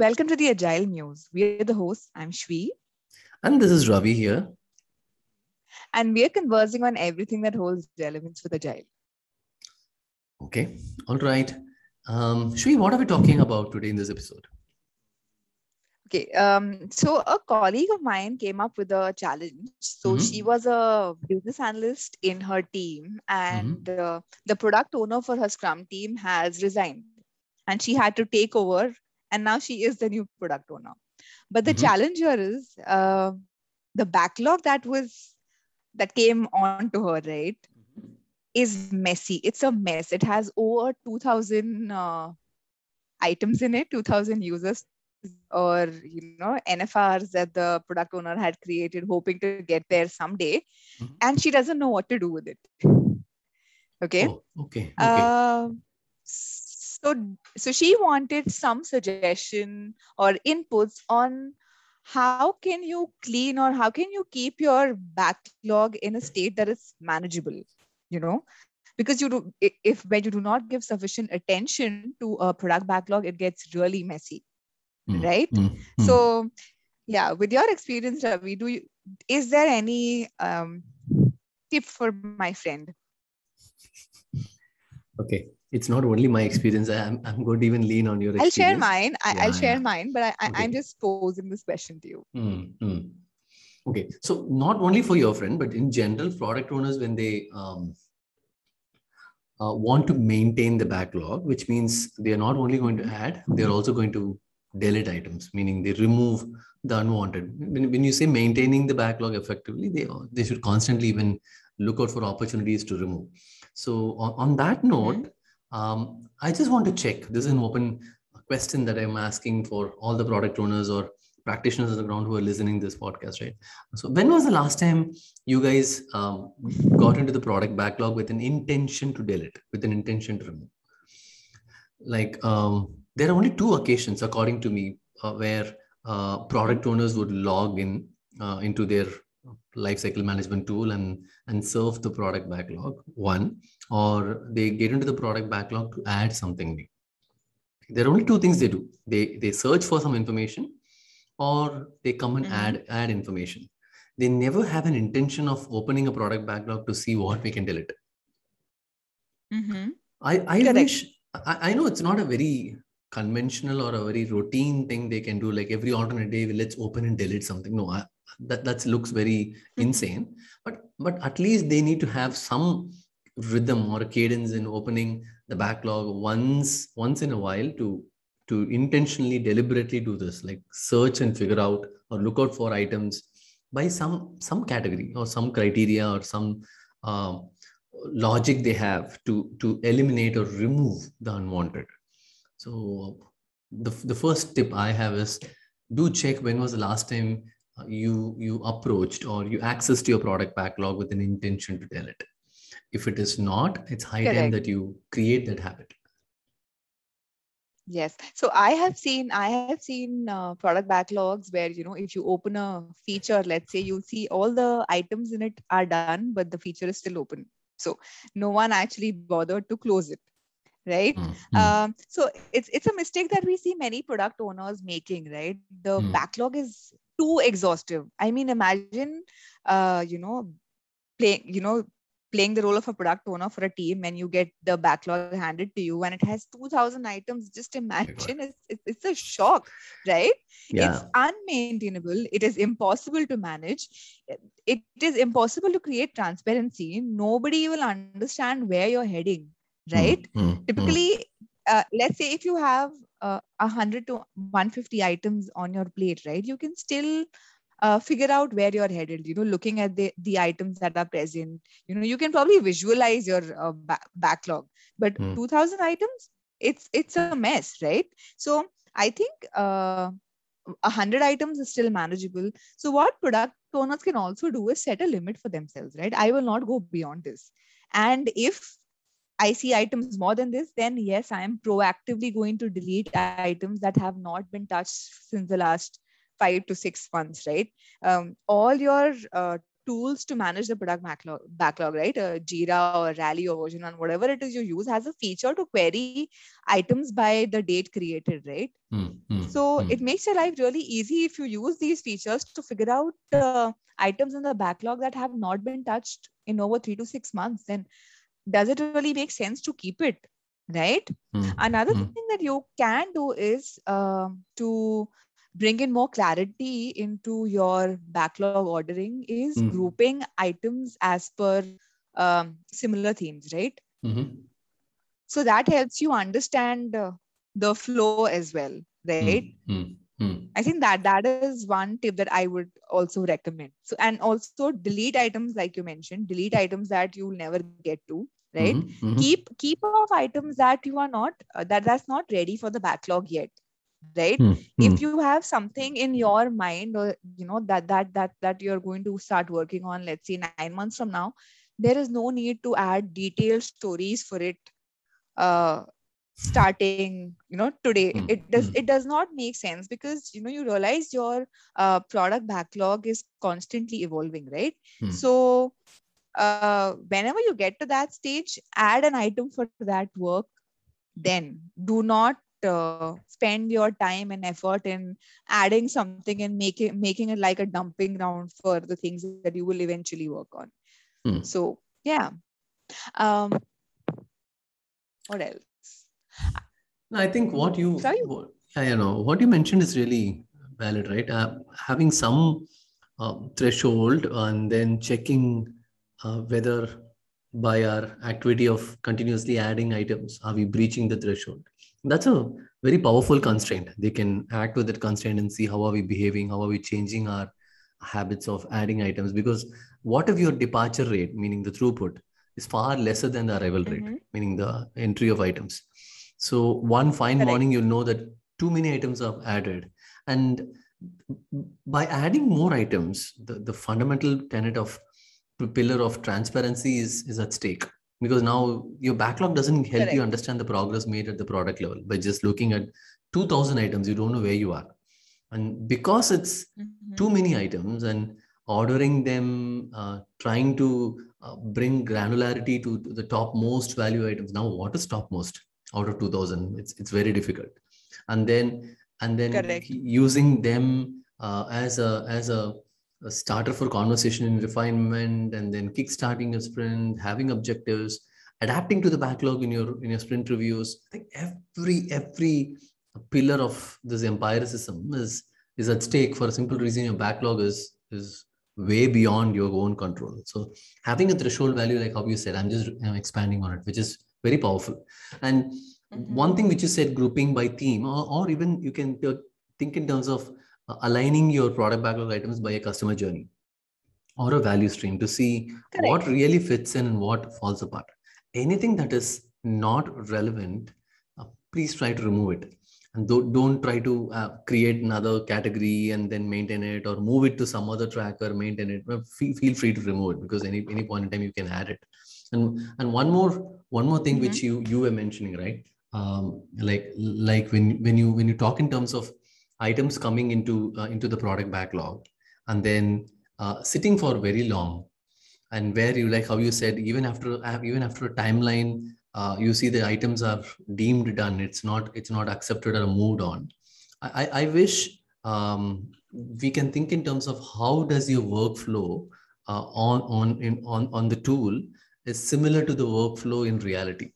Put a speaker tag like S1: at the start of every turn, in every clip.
S1: Welcome to the Agile Muse. We're the hosts. I'm Shwee.
S2: And this is Ravi here.
S1: And we're conversing on everything that holds relevance with Agile.
S2: Okay. All right. Um, Shwee, what are we talking about today in this episode?
S1: Okay. Um, so a colleague of mine came up with a challenge. So
S2: Mhm.
S1: she was a business analyst in her team, and uh, the product owner for her Scrum team has resigned, and she had to take over. And now she is the new product owner. But the
S2: Mhm.
S1: challenge here is uh, the backlog that was that came on to her, right? is messy. It's a mess. It has over 2000 uh, items in it, 2000 users or you know NFRs that the product owner had created hoping to get there someday
S2: Mhm.
S1: and she doesn't know what to do with it. Okay?
S2: Oh, okay. Okay.
S1: Um, so so she wanted some suggestion or inputs on how can you clean or how can you keep your backlog in a state that is manageable you know? Because you do if when you do not give sufficient attention to a product backlog it gets really messy
S2: Mm,
S1: right?
S2: Mm,
S1: so yeah with your experience Ravi, do you is there any um, tip for my friend?
S2: Okay. It's not only my experience. I'm, I'm going to even lean on your experience.
S1: I'll share mine. I,
S2: Yeah,
S1: I'll share
S2: yeah.
S1: mine, but I, I,
S2: Okay.
S1: I'm just posing this question to you.
S2: Mm, mm. Okay. So not only for your friend, but in general, product owners, when they um, uh, want to maintain the backlog, which means they are not only going to add, they're also going to delete items, meaning they remove the unwanted. When, when you say maintaining the backlog effectively, they, they should constantly even look out for opportunities to remove. So on, on that note, um, I just want to check. This is an open question that I'm asking for all the product owners or practitioners on the ground who are listening this podcast, right? So when was the last time you guys um, got into the product backlog with an intention to delete, with an intention to remove? Like um, there are only two occasions, according to me, uh, where uh, product owners would log in uh, into their lifecycle management tool and and serve the product backlog. One, or they get into the product backlog to add something new. There are only two things they do. They they search for some information, or they come and
S1: Mhm.
S2: add add information. They never have an intention of opening a product backlog to see what we can delete.
S1: Mm-hmm.
S2: I, I
S1: Correct.
S2: wish I, I know it's not a very conventional or a very routine thing they can do like every alternate day let's open and delete something no I, that that looks very insane. But but at least they need to have some rhythm or cadence in opening the backlog once once in a while to to intentionally deliberately do this like search and figure out or look out for items by some some category or some criteria or some uh, logic they have to to eliminate or remove the unwanted. So the, the first tip i have is do check when was the last time you you approached or you accessed your product backlog with an intention to tell it if it is not it's high time that you create that habit
S1: Yes. So I have seen I have seen uh, product backlogs where you know if you open a feature, let's say you'll see all the items in it are done, but the feature is still open. So no one actually bothered to close it, right?
S2: Mm, mm,
S1: Um, so it's it's a mistake that we see many product owners making, right? The
S2: Mm.
S1: backlog is too exhaustive. I mean, imagine, uh, you know, playing, you know, playing the role of a product owner for a team and you get the backlog handed to you and it has 2000 items. Just imagine. It's, it's, it's a shock right?
S2: Yeah.
S1: it's unmaintainable. It is impossible to manage. It is impossible to create transparency. Nobody will understand where you're heading
S2: Mm,
S1: right?
S2: mm, mm.
S1: typically uh, let's say if you have uh, 100 to 150 items on your plate right you can still uh, figure out where you're headed you know looking at the the items that are present. You know you can probably visualize your uh, ba- backlog but
S2: Hmm.
S1: 2000 items it's it's a mess right? So i think uh, 100 items is still manageable. So what product owners can also do is set a limit for themselves right? I will not go beyond this. And if I see items more than this, then yes, I am proactively going to delete items that have not been touched since the last five to six months, right? Um, all your uh, tools to manage the product backlog, backlog right? Uh, Jira or Rally or version one, whatever it is you use, has a feature to query items by the date created, right?
S2: Mm, mm,
S1: So
S2: mm.
S1: it makes your life really easy if you use these features to figure out uh, items in the backlog that have not been touched in over three to six months. Then does it really make sense to keep it, right?
S2: Mm,
S1: Another
S2: mm.
S1: thing that you can do is um, to bring in more clarity into your backlog ordering is
S2: Mm.
S1: grouping items as per um, similar themes, right?
S2: Mhm.
S1: So that helps you understand uh, the flow as well, right?
S2: Mm, mm, mm.
S1: I think that that is one tip that I would also recommend. So and also delete items like you mentioned, delete items that you'll never get to, right?
S2: Mhm, mhm.
S1: Keep keep off items that you are not uh, that that's not ready for the backlog yet, right?
S2: Mm,
S1: If
S2: mm.
S1: you have something in your mind or you know that that that that you're going to start working on, let's say nine months from now, there is no need to add detailed stories for it. Uh, starting you know today
S2: Mm,
S1: it does
S2: mm.
S1: it does not make sense because you know you realize your uh, product backlog is constantly evolving right
S2: Mm.
S1: so uh, whenever you get to that stage add an item for that work then do not uh, spend your time and effort in adding something and making making it like a dumping ground for the things that you will eventually work on
S2: Hmm.
S1: so yeah um what else
S2: No, I think what you,
S1: Sorry?
S2: what, yeah, you know, what you mentioned is really valid, right? Uh, having some uh, threshold and then checking uh, whether by our activity of continuously adding items, are we breaching the threshold? That's a very powerful constraint. They can act with that constraint and see how are we behaving, how are we changing our habits of adding items. Because what if your departure rate, meaning the throughput, is far lesser than the arrival rate,
S1: Mhm.
S2: meaning the entry of items. So one fine
S1: Correct.
S2: morning, you'll know that too many items are added. And by adding more items, the, the fundamental tenet of the pillar of transparency is, is at stake. Because now your backlog doesn't help
S1: Correct.
S2: you understand the progress made at the product level. By just looking at 2000 items, you don't know where you are. And because it's
S1: Mhm.
S2: too many items and ordering them, uh, trying to uh, bring granularity to, to the top most value items. Now, what is top most out of 2000? It's, it's very difficult. And then, and then
S1: Correct.
S2: using them uh, as a, as a, a starter for conversation and refinement, and then kickstarting a sprint, having objectives, adapting to the backlog in your, in your sprint reviews. I think every, every pillar of this empiricism is, is at stake for a simple reason your backlog is is way beyond your own control so having a threshold value like how you said i'm just know, expanding on it which is very powerful. And
S1: Mhm.
S2: one thing which you said grouping by theme or, or even you can think in terms of uh, aligning your product backlog items by a customer journey or a value stream to see what really fits in and what falls apart. Anything that is not relevant uh, please try to remove it. And don't, don't try to uh, create another category and then maintain it or move it to some other tracker maintain it. Well, feel, feel free to remove it because any any point in time you can add it. And and one more one more thing which you you were mentioning right? Um, like like when when you when you talk in terms of items coming into uh, into the product backlog and then uh, sitting for very long and where you like how you said even after uh, even after a timeline uh, you see the items are deemed done it's not it's not accepted or moved on. I i, I wish um, we can think in terms of how does your workflow uh, on on in on on the tool is similar to the workflow in reality.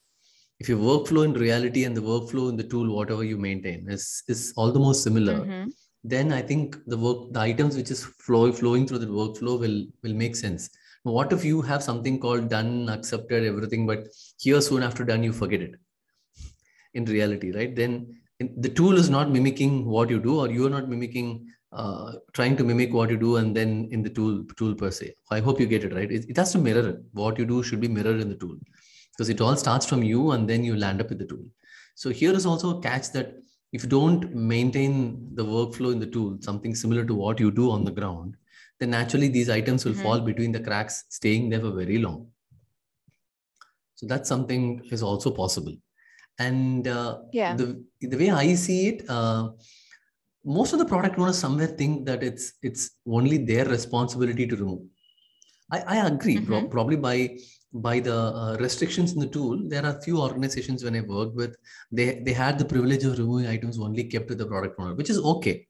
S2: If your workflow in reality and the workflow in the tool whatever you maintain is is almost similar
S1: Mhm.
S2: then i think the work the items which is flow, flowing through the workflow will will make sense. What if you have something called done accepted everything but here soon after done you forget it? In reality right? Then the tool is not mimicking what you do or you're not mimicking uh, trying to mimic what you do and then in the tool tool per se. I hope you get it right? It, it has to mirror it. What you do should be mirrored in the tool. Because it all starts from you and then you land up with the tool. So here is also a catch that if you don't maintain the workflow in the tool something similar to what you do on the ground then naturally these items will
S1: Mhm.
S2: fall between the cracks staying there for very long. So that's something is also possible. And uh,
S1: Yeah.
S2: the the way i see it uh, most of the product owners somewhere think that it's it's only their responsibility to remove I, I agree. Mm-hmm. Pro- probably by by the uh, restrictions in the tool, there are few organizations when I worked with, they they had the privilege of removing items only kept with the product owner, which is okay.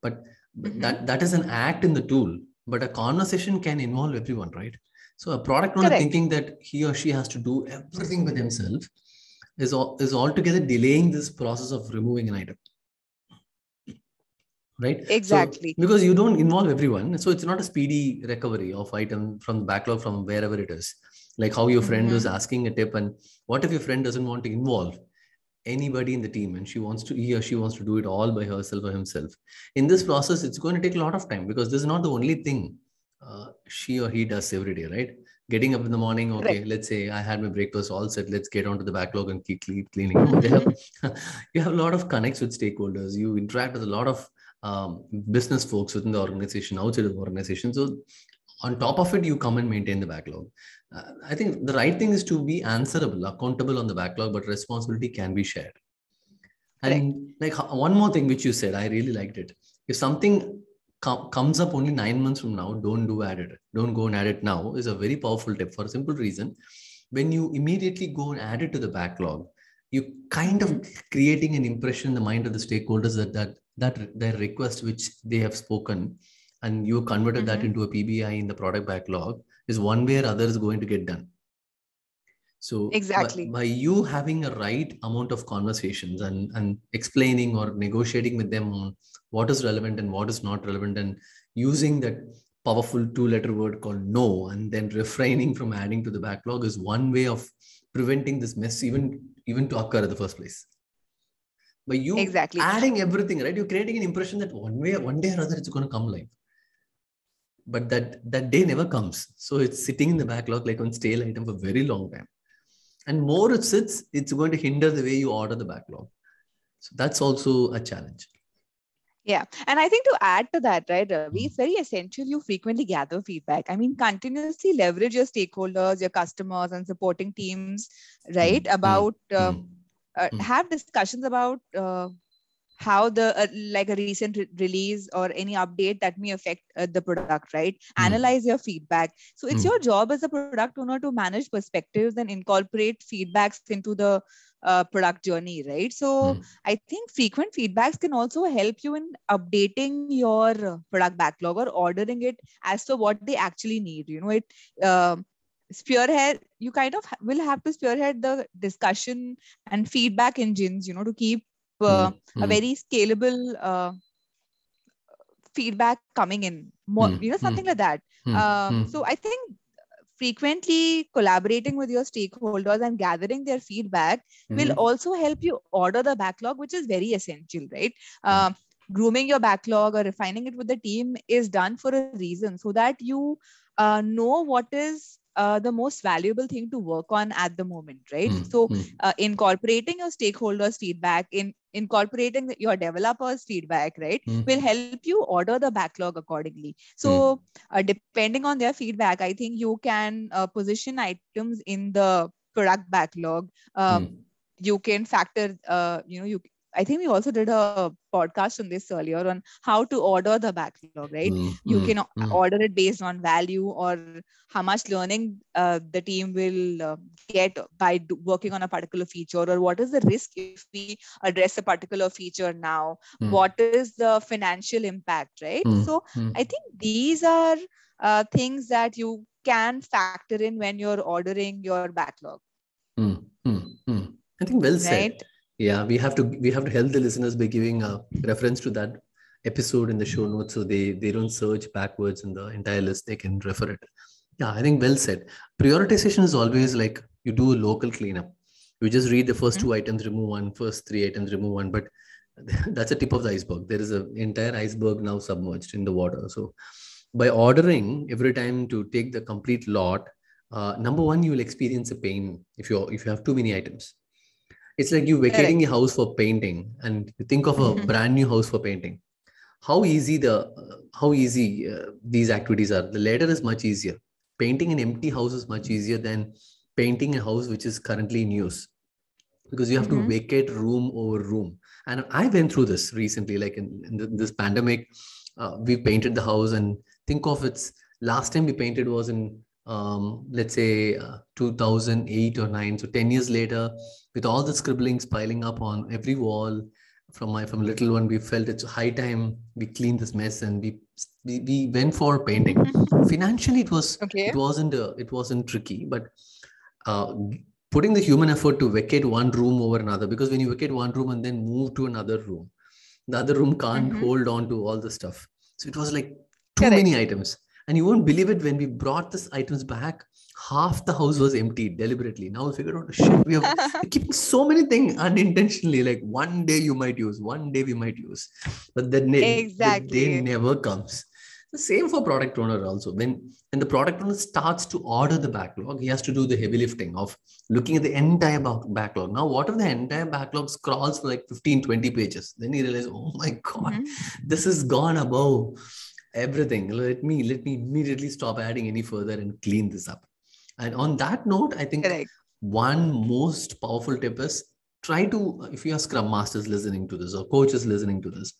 S2: But mm-hmm. that that is an act in the tool. But a conversation can involve everyone, right? So a product owner Correct. thinking that he or she has to do everything by themselves is all, is altogether delaying this process of removing an item right?
S1: Exactly.
S2: so, because you don't involve everyone so it's not a speedy recovery of item from the backlog from wherever it is. Like how your friend mm-hmm. was asking a tip and what if your friend doesn't want to involve anybody in the team and she wants to he or she wants to do it all by herself or himself? In this process it's going to take a lot of time because this is not the only thing uh, she or he does every day right? Getting up in the morning okay right. let's say i had my breakfast all set let's get onto the backlog and keep cleaning. You have a lot of connects with stakeholders. You interact with a lot of um, business folks within the organization, outside of the organization. So on top of it, you come and maintain the backlog. Uh, I think the right thing is to be answerable, accountable on the backlog, but responsibility can be shared. And like one more thing which you said, I really liked it. If something com- comes up only nine months from now, don't do add it. Don't go and add it now. Is a very powerful tip for a simple reason. When you immediately go and add it to the backlog, you kind of creating an impression in the mind of the stakeholders that that that their request which they have spoken and you converted mm-hmm. that into a pbi in the product backlog is one way or other is going to get done. So
S1: exactly.
S2: by, by, you having a right amount of conversations and and explaining or negotiating with them on what is relevant and what is not relevant and using that powerful two letter word called no and then refraining from adding to the backlog is one way of preventing this mess even even to occur in the first place by you
S1: exactly.
S2: adding everything right? You're creating an impression that one way one day or other it's going to come live but that that day never comes. So it's sitting in the backlog like on stale item for a very long time. And more it sits it's going to hinder the way you order the backlog. So that's also a challenge.
S1: Yeah. And I think to add to that, right, Ravi, it's very essential you frequently gather feedback. I mean, continuously leverage your stakeholders, your customers, and supporting teams, right, mm-hmm. about uh, mm-hmm uh, mm. have discussions about uh, how the uh, like a recent re- release or any update that may affect uh, the product right mm. analyze your feedback so it's mm. your job as a product owner to manage perspectives and incorporate feedbacks into the uh, product journey right so mm. i think frequent feedbacks can also help you in updating your product backlog or ordering it as to what they actually need you know it um, spearhead you kind of will have to spearhead the discussion and feedback engines you know to keep uh, mm-hmm. a very scalable uh, feedback coming in more mm-hmm. you know something like that mm-hmm. so i think frequently collaborating with your stakeholders and gathering their feedback will also help you order the backlog which is very essential right uh, grooming your backlog or refining it with the team is done for a reason so that you uh, know what is uh, the most valuable thing to work on at the moment right mm, so mm. Uh, incorporating your stakeholders feedback in incorporating your developers feedback right mm. will help you order the backlog accordingly so hmm. uh, depending on their feedback i think you can uh, position items in the product backlog um, hmm. you can factor uh, you know you I think we also did a podcast on this earlier on how to order the backlog, right? Mm, you mm, can mm. order it based on value or how much learning uh, the team will uh, get by do- working on a particular feature, or what is the risk if we address a particular feature now? Mm. What is the financial impact, right? Mm, so. I think these are uh, things that you can factor in when you're ordering your backlog.
S2: I think well said. Right? Yeah we have to we have to help the listeners by giving a reference to that episode in the show notes so they they don't search backwards in the entire list. They can refer it. Yeah i think well said. Prioritization is always like you do a local cleanup. You just read the 1st mm-hmm. two items remove one first three items remove one but that's a tip of the iceberg. There is an entire iceberg now submerged in the water. So by ordering every time to take the complete lot uh, number one you will experience a pain if you if you have too many items it's like you vacating Correct. a house for painting and you think of a mm-hmm. brand new house for painting how easy the uh, how easy uh, these activities are the latter is much easier painting an empty house is much easier than painting a house which is currently in use because you have mm-hmm. to vacate room over room and i went through this recently like in, in the, this pandemic uh, we painted the house and think of its last time we painted was in um, let's say uh, 2008 or 9 so 10 years later with all the scribblings piling up on every wall from my from little one we felt it's high time we clean this mess and we we, we went for painting financially it was
S1: Okay.
S2: it wasn't uh, it wasn't tricky but uh, putting the human effort to vacate one room over another because when you vacate one room and then move to another room the other room can't
S1: Mhm.
S2: hold on to all the stuff so it was like too
S1: Correct.
S2: many items and you won't believe it when we brought these items back half the house was emptied deliberately. Now we figured out shit we we're keeping so many things unintentionally like one day you might use one day we might use but the, ne- the day never comes. The same for product owner also. When when the product owner starts to order the backlog he has to do the heavy lifting of looking at the entire back- backlog. Now what if the entire backlog scrolls for like 15 20 pages? Then he realizes oh my god
S1: Mhm.
S2: this has gone above everything. Let me let me immediately stop adding any further and clean this up. And on that note i think
S1: Correct.
S2: one most powerful tip is try to if you are scrum masters listening to this or coaches listening to this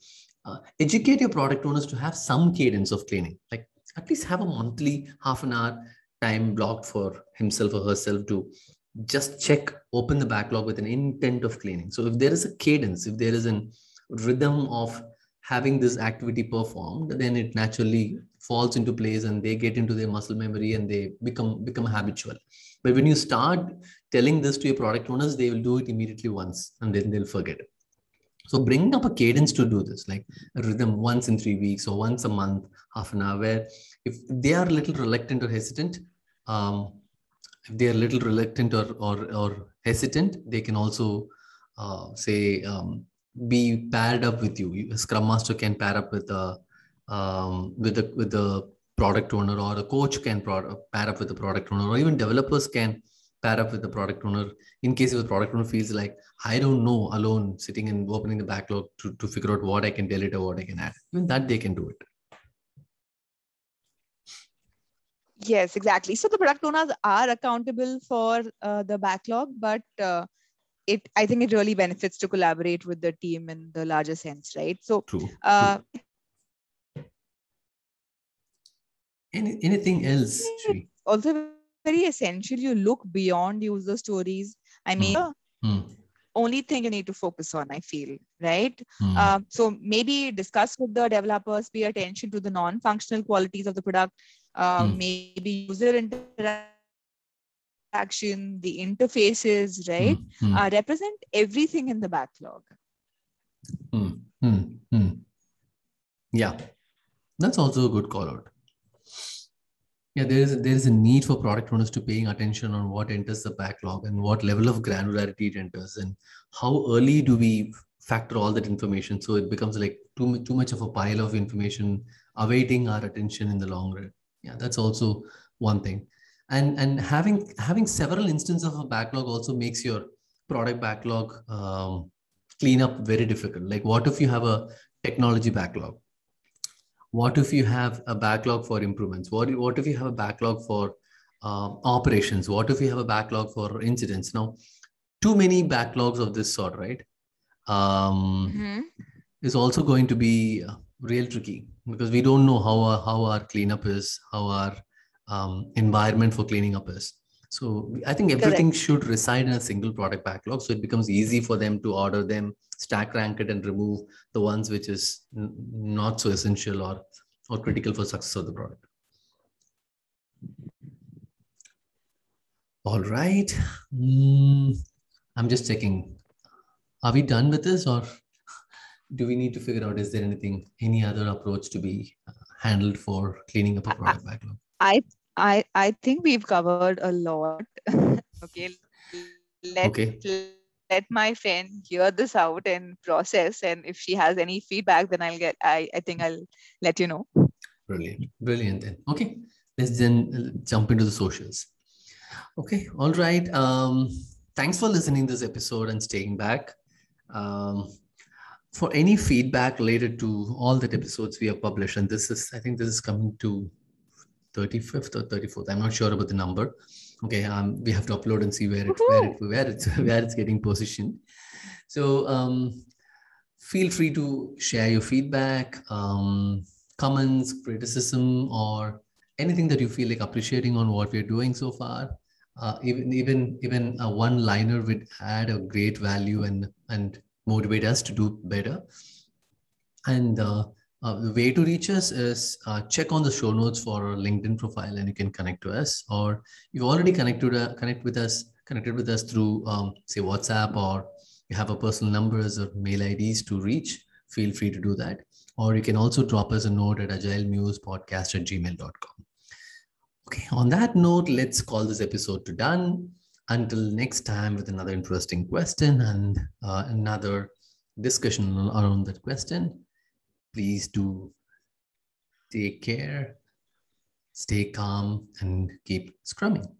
S2: uh, educate your product owners to have some cadence of cleaning. Like at least have a monthly half an hour time blocked for himself or herself to just check open the backlog with an intent of cleaning. So if there is a cadence if there is an rhythm of having this activity performed then it naturally falls into place and they get into their muscle memory and they become become habitual. But when you start telling this to your product owners they will do it immediately once and then they'll forget. It so bring up a cadence to do this like a rhythm once in three weeks or once a month half an hour where if they are a little reluctant or hesitant um, if they are a little reluctant or or, or hesitant they can also uh, say um, be paired up with you. A scrum master can pair up with a um, with the with the product owner or a coach can pro- pair up with the product owner or even developers can pair up with the product owner. In case if the product owner feels like i don't know alone sitting and opening the backlog to, to figure out what i can delete or what i can add. Even that they can do it.
S1: Yes, exactly. So the product owners are accountable for uh, the backlog, but uh, it I think it really benefits to collaborate with the team in the larger sense, right? So
S2: true,
S1: uh.
S2: Any, anything else Shri?
S1: also very essential you look beyond user stories. I mean, the
S2: Hmm,
S1: only thing you need to focus on, I feel, right?
S2: hmm,
S1: Uh, so maybe discuss with the developers, pay attention to the non-functional qualities of the product, uh,
S2: Hmm.
S1: maybe user interaction, the interfaces, right?
S2: hmm, hmm.
S1: Uh, represent everything in the backlog.
S2: Hmm, hmm, hmm. Yeah, that's also a good call out. Yeah, there is there is a need for product owners to paying attention on what enters the backlog and what level of granularity it enters, and how early do we factor all that information so it becomes like too too much of a pile of information awaiting our attention in the long run. Yeah, that's also one thing, and and having having several instances of a backlog also makes your product backlog um, clean up very difficult. Like, what if you have a technology backlog? What if you have a backlog for improvements? What, what if you have a backlog for um, operations? What if you have a backlog for incidents? Now, too many backlogs of this sort, right? Um,
S1: Mhm.
S2: is also going to be real tricky because we don't know how our, how our cleanup is, how our um, environment for cleaning up is. So I think everything should reside in a single product backlog, so it becomes easy for them to order them, stack rank it, and remove the ones which is n- not so essential or or critical for success of the product. All right, Mm, I'm just checking. Are we done with this, or do we need to figure out is there anything, any other approach to be uh, handled for cleaning up a product backlog?
S1: I I I think we've covered a lot. okay. Let
S2: Okay.
S1: let my friend hear this out and process. And if she has any feedback, then I'll get I, I think I'll let you know.
S2: Brilliant. Brilliant then. Okay. Let's then uh, jump into the socials. Okay. All right. Um, thanks for listening this episode and staying back. Um, for any feedback related to all the episodes we have published, and this is, I think this is coming to 35th or 34th. I'm not sure about the number. Okay. Um, we have to upload and see where it, where it, where it's, where it's getting positioned. So, um, feel free to share your feedback, um, comments, criticism, or anything that you feel like appreciating on what we're doing so far. Uh, even even even a one liner would add a great value and and motivate us to do better. And uh, uh, the way to reach us is uh, check on the show notes for our LinkedIn profile, and you can connect to us. Or you've already connected uh, connect with us connected with us through um, say WhatsApp, or you have a personal numbers or mail IDs to reach. Feel free to do that. Or you can also drop us a note at agilemusepodcast at gmail.com. Okay, on that note, let's call this episode to done. Until next time, with another interesting question and uh, another discussion around that question, please do take care, stay calm, and keep scrumming.